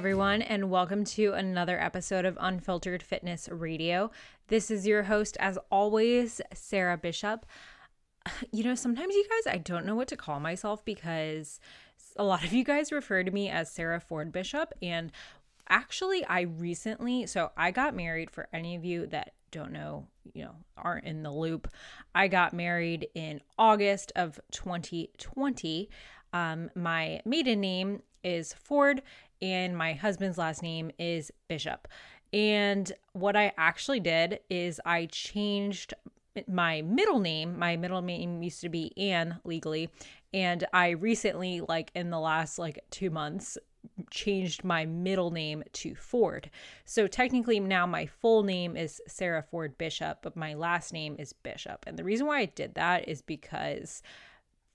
everyone, and welcome to another episode of Unfiltered Fitness Radio. This is your host, as always, Sarah Bishop. You know, sometimes you guys, I don't know what to call myself because a lot of you guys refer to me as Sarah Ford Bishop. And actually, I recently, so I got married for any of you that don't know, you know, aren't in the loop. I got married in August of 2020. Um, my maiden name is Ford, and my husband's last name is Bishop. And what I actually did is I changed my middle name. My middle name used to be Anne legally. And I recently, like in the last like two months, changed my middle name to Ford. So technically now my full name is Sarah Ford Bishop, but my last name is Bishop. And the reason why I did that is because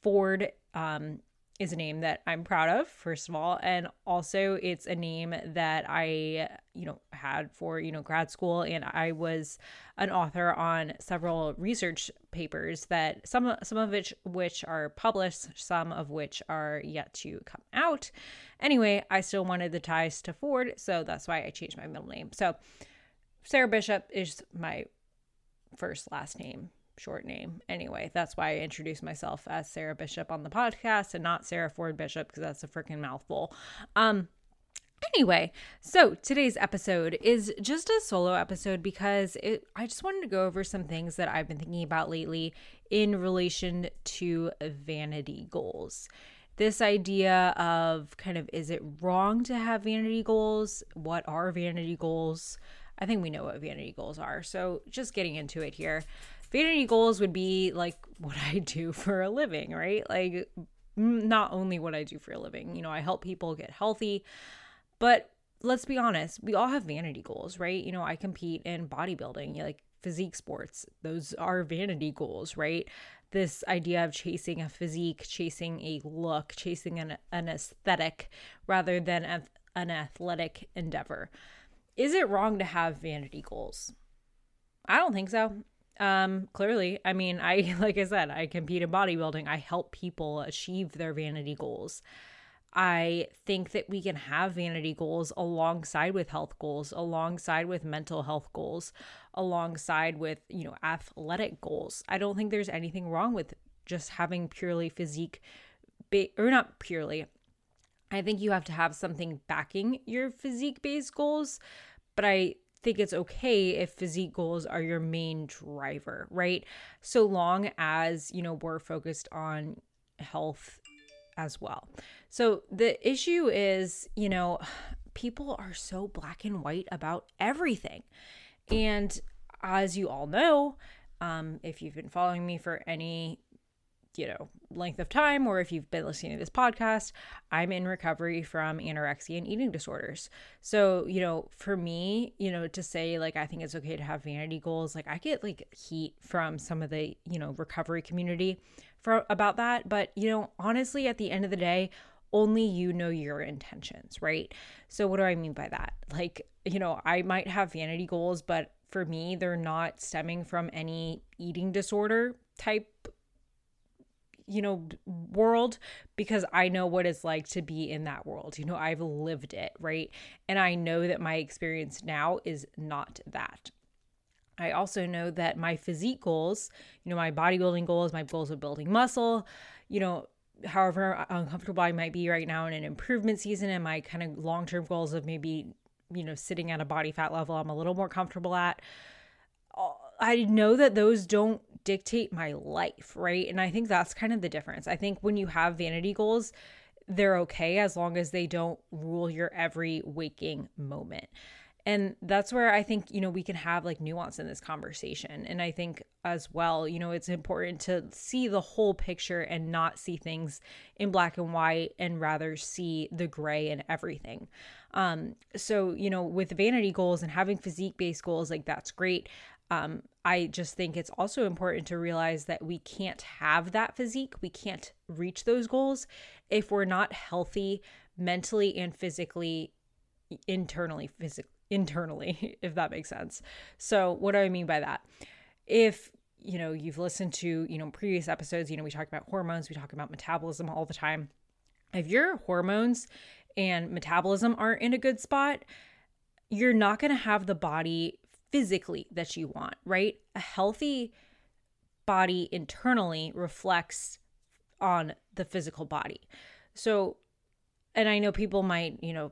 Ford um, is a name that I'm proud of, first of all, and also it's a name that I, you know, had for, you know, grad school and I was an author on several research papers that some some of which which are published, some of which are yet to come out. Anyway, I still wanted the ties to Ford, so that's why I changed my middle name. So Sarah Bishop is my first last name short name. Anyway, that's why I introduced myself as Sarah Bishop on the podcast and not Sarah Ford Bishop because that's a freaking mouthful. Um Anyway, so today's episode is just a solo episode because it, I just wanted to go over some things that I've been thinking about lately in relation to vanity goals. This idea of kind of is it wrong to have vanity goals? What are vanity goals? I think we know what vanity goals are. So, just getting into it here vanity goals would be like what I do for a living, right? Like not only what I do for a living, you know, I help people get healthy, but let's be honest, we all have vanity goals, right? You know, I compete in bodybuilding, like physique sports. Those are vanity goals, right? This idea of chasing a physique, chasing a look, chasing an, an aesthetic rather than a, an athletic endeavor. Is it wrong to have vanity goals? I don't think so. Um, clearly, I mean, I like I said, I compete in bodybuilding. I help people achieve their vanity goals. I think that we can have vanity goals alongside with health goals, alongside with mental health goals, alongside with, you know, athletic goals. I don't think there's anything wrong with just having purely physique ba- or not purely. I think you have to have something backing your physique based goals, but I think it's okay if physique goals are your main driver, right? So long as, you know, we're focused on health as well. So the issue is, you know, people are so black and white about everything. And as you all know, um, if you've been following me for any you know, length of time, or if you've been listening to this podcast, I'm in recovery from anorexia and eating disorders. So, you know, for me, you know, to say like I think it's okay to have vanity goals, like I get like heat from some of the, you know, recovery community for about that. But, you know, honestly, at the end of the day, only you know your intentions, right? So, what do I mean by that? Like, you know, I might have vanity goals, but for me, they're not stemming from any eating disorder type you know world because I know what it's like to be in that world. You know, I've lived it, right? And I know that my experience now is not that. I also know that my physique goals, you know, my bodybuilding goals, my goals of building muscle, you know, however uncomfortable I might be right now in an improvement season and my kind of long-term goals of maybe, you know, sitting at a body fat level I'm a little more comfortable at. I know that those don't dictate my life, right? And I think that's kind of the difference. I think when you have vanity goals, they're okay as long as they don't rule your every waking moment. And that's where I think, you know, we can have like nuance in this conversation. And I think as well, you know, it's important to see the whole picture and not see things in black and white and rather see the gray in everything. Um, so, you know, with vanity goals and having physique based goals, like that's great. Um, I just think it's also important to realize that we can't have that physique. We can't reach those goals if we're not healthy mentally and physically, internally, physically, internally, if that makes sense. So, what do I mean by that? If you know you've listened to you know previous episodes, you know we talk about hormones, we talk about metabolism all the time. If your hormones and metabolism aren't in a good spot, you're not going to have the body physically that you want, right? A healthy body internally reflects on the physical body. So, and I know people might, you know,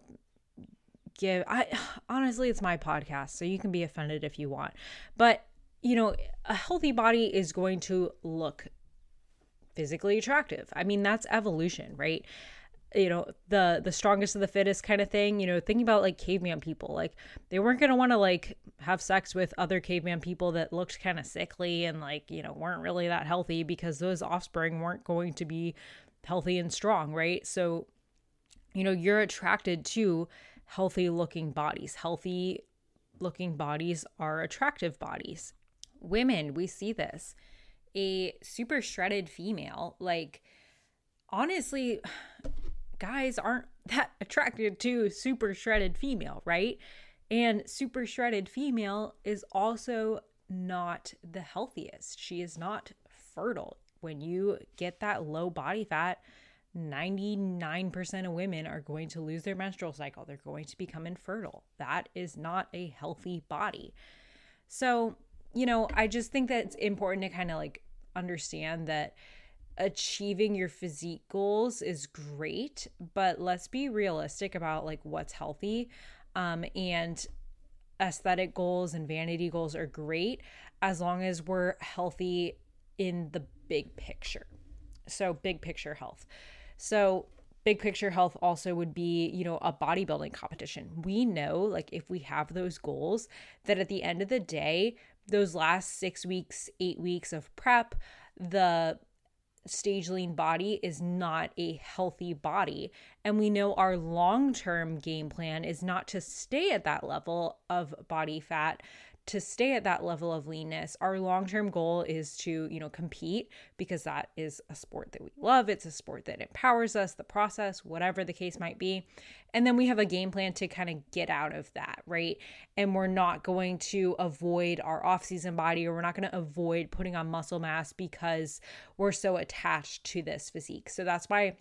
give I honestly it's my podcast, so you can be offended if you want. But, you know, a healthy body is going to look physically attractive. I mean, that's evolution, right? You know the the strongest of the fittest kind of thing you know thinking about like caveman people. Like they weren't going to want to like have sex with other caveman people that looked kind of sickly and like you know weren't really that healthy because those offspring weren't going to be healthy and strong right? So you know you're attracted to healthy looking bodies. Healthy looking bodies are attractive bodies. Women we see this. A super shredded female like honestly guys aren't that attracted to super shredded female, right? And super shredded female is also not the healthiest. She is not fertile. When you get that low body fat, 99% of women are going to lose their menstrual cycle. They're going to become infertile. That is not a healthy body. So, you know, I just think that it's important to kind of like understand that achieving your physique goals is great, but let's be realistic about like what's healthy. Um, and aesthetic goals and vanity goals are great as long as we're healthy in the big picture. So, big picture health. So, big picture health also would be, you know, a bodybuilding competition. We know, like, if we have those goals, that at the end of the day, those last six weeks, eight weeks of prep, the stage lean body is not a healthy body. And we know our long term game plan is not to stay at that level of body fat, to stay at that level of leanness. Our long term goal is to, you know, compete because that is a sport that we love. It's a sport that empowers us, the process, whatever the case might be. And then we have a game plan to kind of get out of that, right? And we're not going to avoid our off season body or we're not going to avoid putting on muscle mass because we're so attached to this physique. So that's why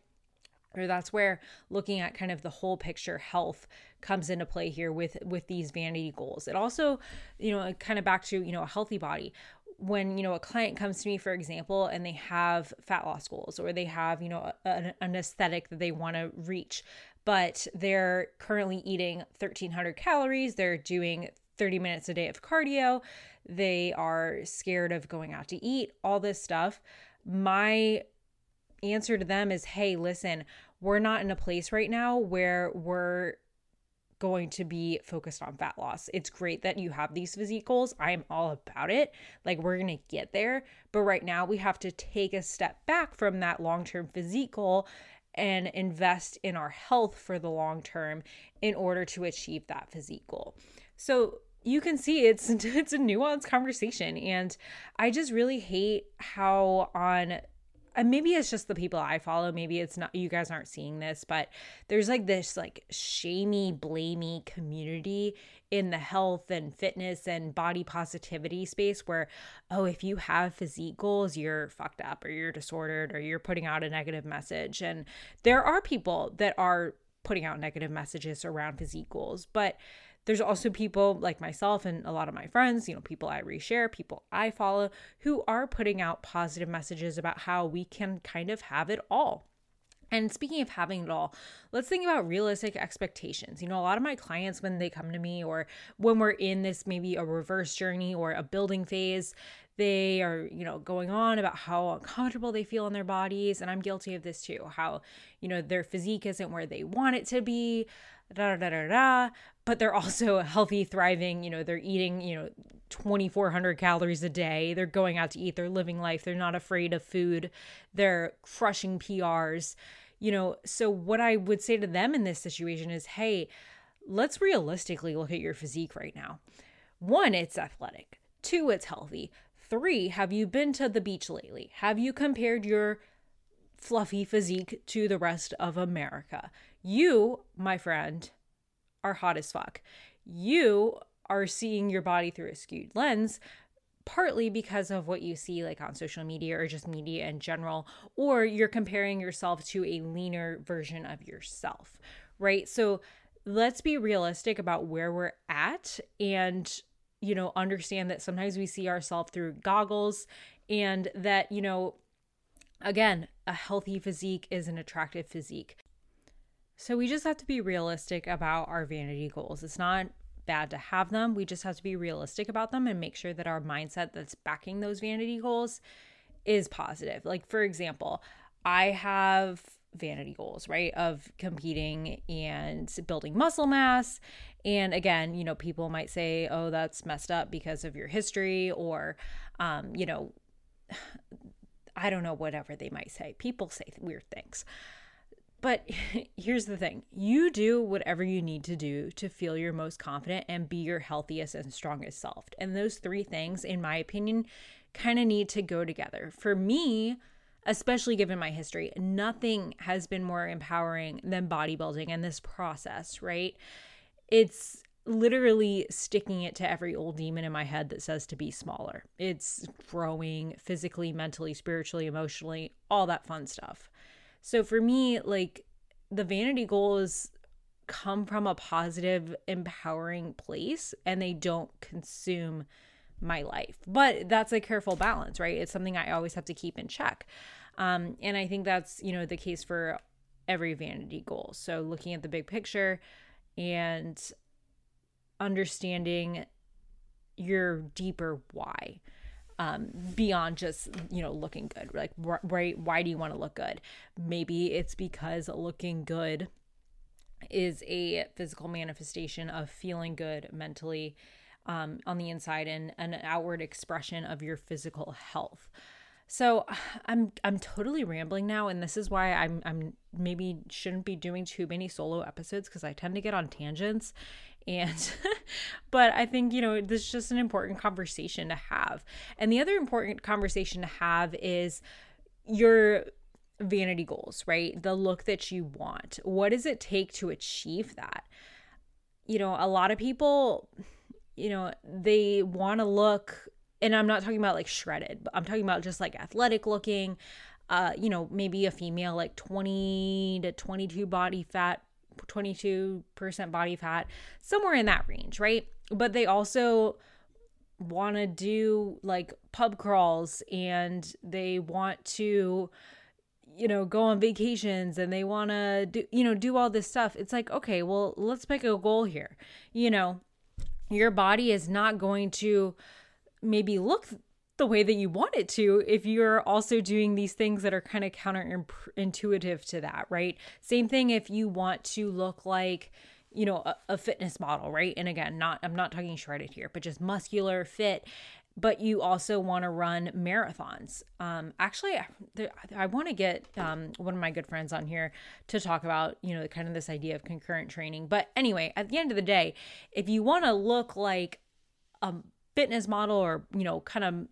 or that's where looking at kind of the whole picture health comes into play here with with these vanity goals it also you know kind of back to you know a healthy body when you know a client comes to me for example and they have fat loss goals or they have you know an aesthetic that they want to reach but they're currently eating 1300 calories. They're doing 30 minutes a day of cardio. They are scared of going out to eat, all this stuff. My answer to them is hey, listen, we're not in a place right now where we're going to be focused on fat loss. It's great that you have these physique goals. I'm all about it. Like, we're going to get there. But right now, we have to take a step back from that long term physique goal and invest in our health for the long term in order to achieve that physique goal. So you can see it's it's a nuanced conversation and I just really hate how on and maybe it's just the people I follow. Maybe it's not, you guys aren't seeing this, but there's like this like shamey, blamey community in the health and fitness and body positivity space where, oh, if you have physique goals, you're fucked up or you're disordered or you're putting out a negative message. And there are people that are putting out negative messages around physique goals, but there's also people like myself and a lot of my friends, you know, people I reshare, people I follow, who are putting out positive messages about how we can kind of have it all. And speaking of having it all, let's think about realistic expectations. You know, a lot of my clients, when they come to me or when we're in this maybe a reverse journey or a building phase, they are, you know, going on about how uncomfortable they feel in their bodies. And I'm guilty of this too, how, you know, their physique isn't where they want it to be, da da da da but they're also healthy, thriving. You know, they're eating, you know, 2,400 calories a day. They're going out to eat. They're living life. They're not afraid of food. They're crushing PRs. You know, so what I would say to them in this situation is hey, let's realistically look at your physique right now. One, it's athletic. Two, it's healthy. Three, have you been to the beach lately? Have you compared your fluffy physique to the rest of America? You, my friend, are hot as fuck. You are seeing your body through a skewed lens partly because of what you see like on social media or just media in general or you're comparing yourself to a leaner version of yourself right? So let's be realistic about where we're at and, you know, understand that sometimes we see ourselves through goggles and that, you know, again, a healthy physique is an attractive physique. So we just have to be realistic about our vanity goals. It's not bad to have them. We just have to be realistic about them and make sure that our mindset that's backing those vanity goals is positive. Like, for example, I have vanity goals, right? Of competing and building muscle mass. And again, you know, people might say, oh, that's messed up because of your history, or, um, you know, I don't know, whatever they might say. People say weird things. But here's the thing you do whatever you need to do to feel your most confident and be your healthiest and strongest self. And those three things, in my opinion, kind of need to go together. For me, especially given my history, nothing has been more empowering than bodybuilding and this process, right? It's literally sticking it to every old demon in my head that says to be smaller. It's growing physically, mentally, spiritually, emotionally, all that fun stuff. So for me, like the vanity goals come from a positive, empowering place and they don't consume my life. But that's a careful balance, right? It's something I always have to keep in check. Um, and I think that's, you know, the case for every vanity goal. So looking at the big picture and understanding your deeper why um, beyond just you know looking good. Like right why do you want to look good? Maybe it's because looking good is a physical manifestation of feeling good mentally um, on the inside and an outward expression of your physical health. So I'm I'm totally rambling now and this is why I'm I'm maybe shouldn't be doing too many solo episodes cuz I tend to get on tangents and but I think you know this is just an important conversation to have. And the other important conversation to have is your vanity goals, right? The look that you want. What does it take to achieve that? You know, a lot of people you know, they want to look and I'm not talking about like shredded, but I'm talking about just like athletic looking. Uh, you know, maybe a female like 20 to 22 body fat 22% body fat, somewhere in that range, right? But they also want to do like pub crawls and they want to you know go on vacations and they want to do you know do all this stuff it's like okay well let's pick a goal here you know your body is not going to maybe look the way that you want it to if you're also doing these things that are kind of counterintuitive to that, right? Same thing if you want to look like you know a, a, fitness model right? And again not i'm not talking shredded here but just muscular fit but you also want to run marathons. Um actually i, I want to get um one of my good friends on here to talk about you know kind of this idea of concurrent training. But anyway at the end of the day if you want to look like a fitness model or you know kind of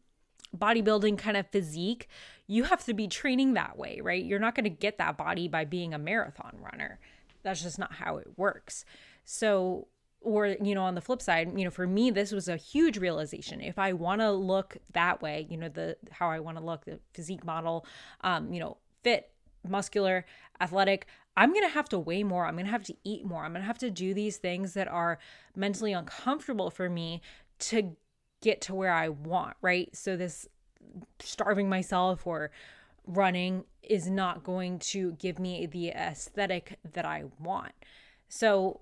bodybuilding kind of physique, you have to be training that way, right? You're not going to get that body by being a marathon runner. That's just not how it works. So, or, you know, on the flip side, you know, for me, this was a huge realization. If I want to look that way, you know, the how I want to look, the physique model, um, you know, fit, muscular, athletic, I'm going to have to weigh more. I'm going to have to eat more. I'm going to have to do these things that are mentally uncomfortable for me to get to where I want, right? So this starving myself or running is not going to give me the aesthetic that I want. So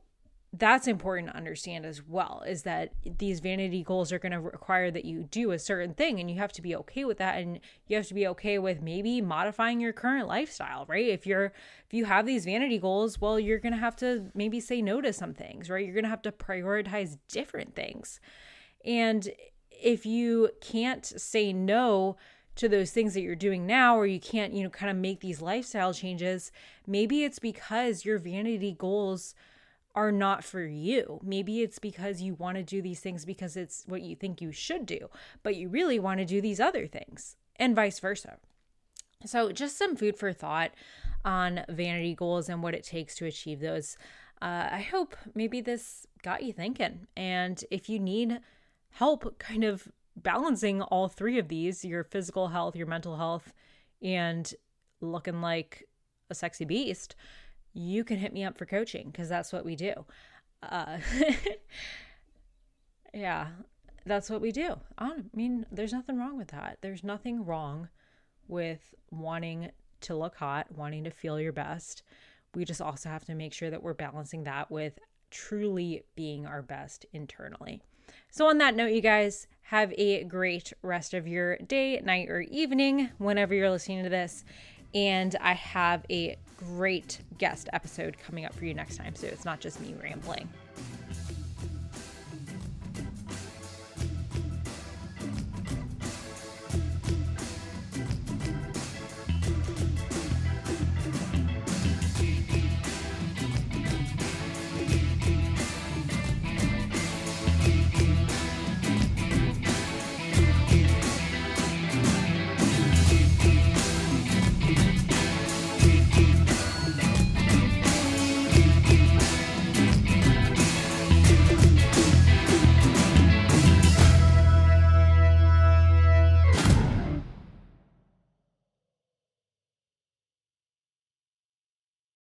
that's important to understand as well is that these vanity goals are going to require that you do a certain thing and you have to be okay with that and you have to be okay with maybe modifying your current lifestyle right if you're if you have these vanity goals well you're going to have to maybe say no to some things right you're going to have to prioritize different things and if you can't say no to those things that you're doing now, or you can't, you know, kind of make these lifestyle changes, maybe it's because your vanity goals are not for you. Maybe it's because you want to do these things because it's what you think you should do, but you really want to do these other things, and vice versa. So, just some food for thought on vanity goals and what it takes to achieve those. Uh, I hope maybe this got you thinking. And if you need help kind of balancing all three of these your physical health, your mental health, and looking like a sexy beast, you can hit me up for coaching because that's what we do. Uh, yeah, that's what we do. I mean, there's nothing wrong with that. There's nothing wrong with wanting to look hot, wanting to feel your best. We just also have to make sure that we're balancing that with truly being our best internally. So, on that note, you guys, have a great rest of your day, night, or evening whenever you're listening to this. And I have a great guest episode coming up for you next time. So, it's not just me rambling.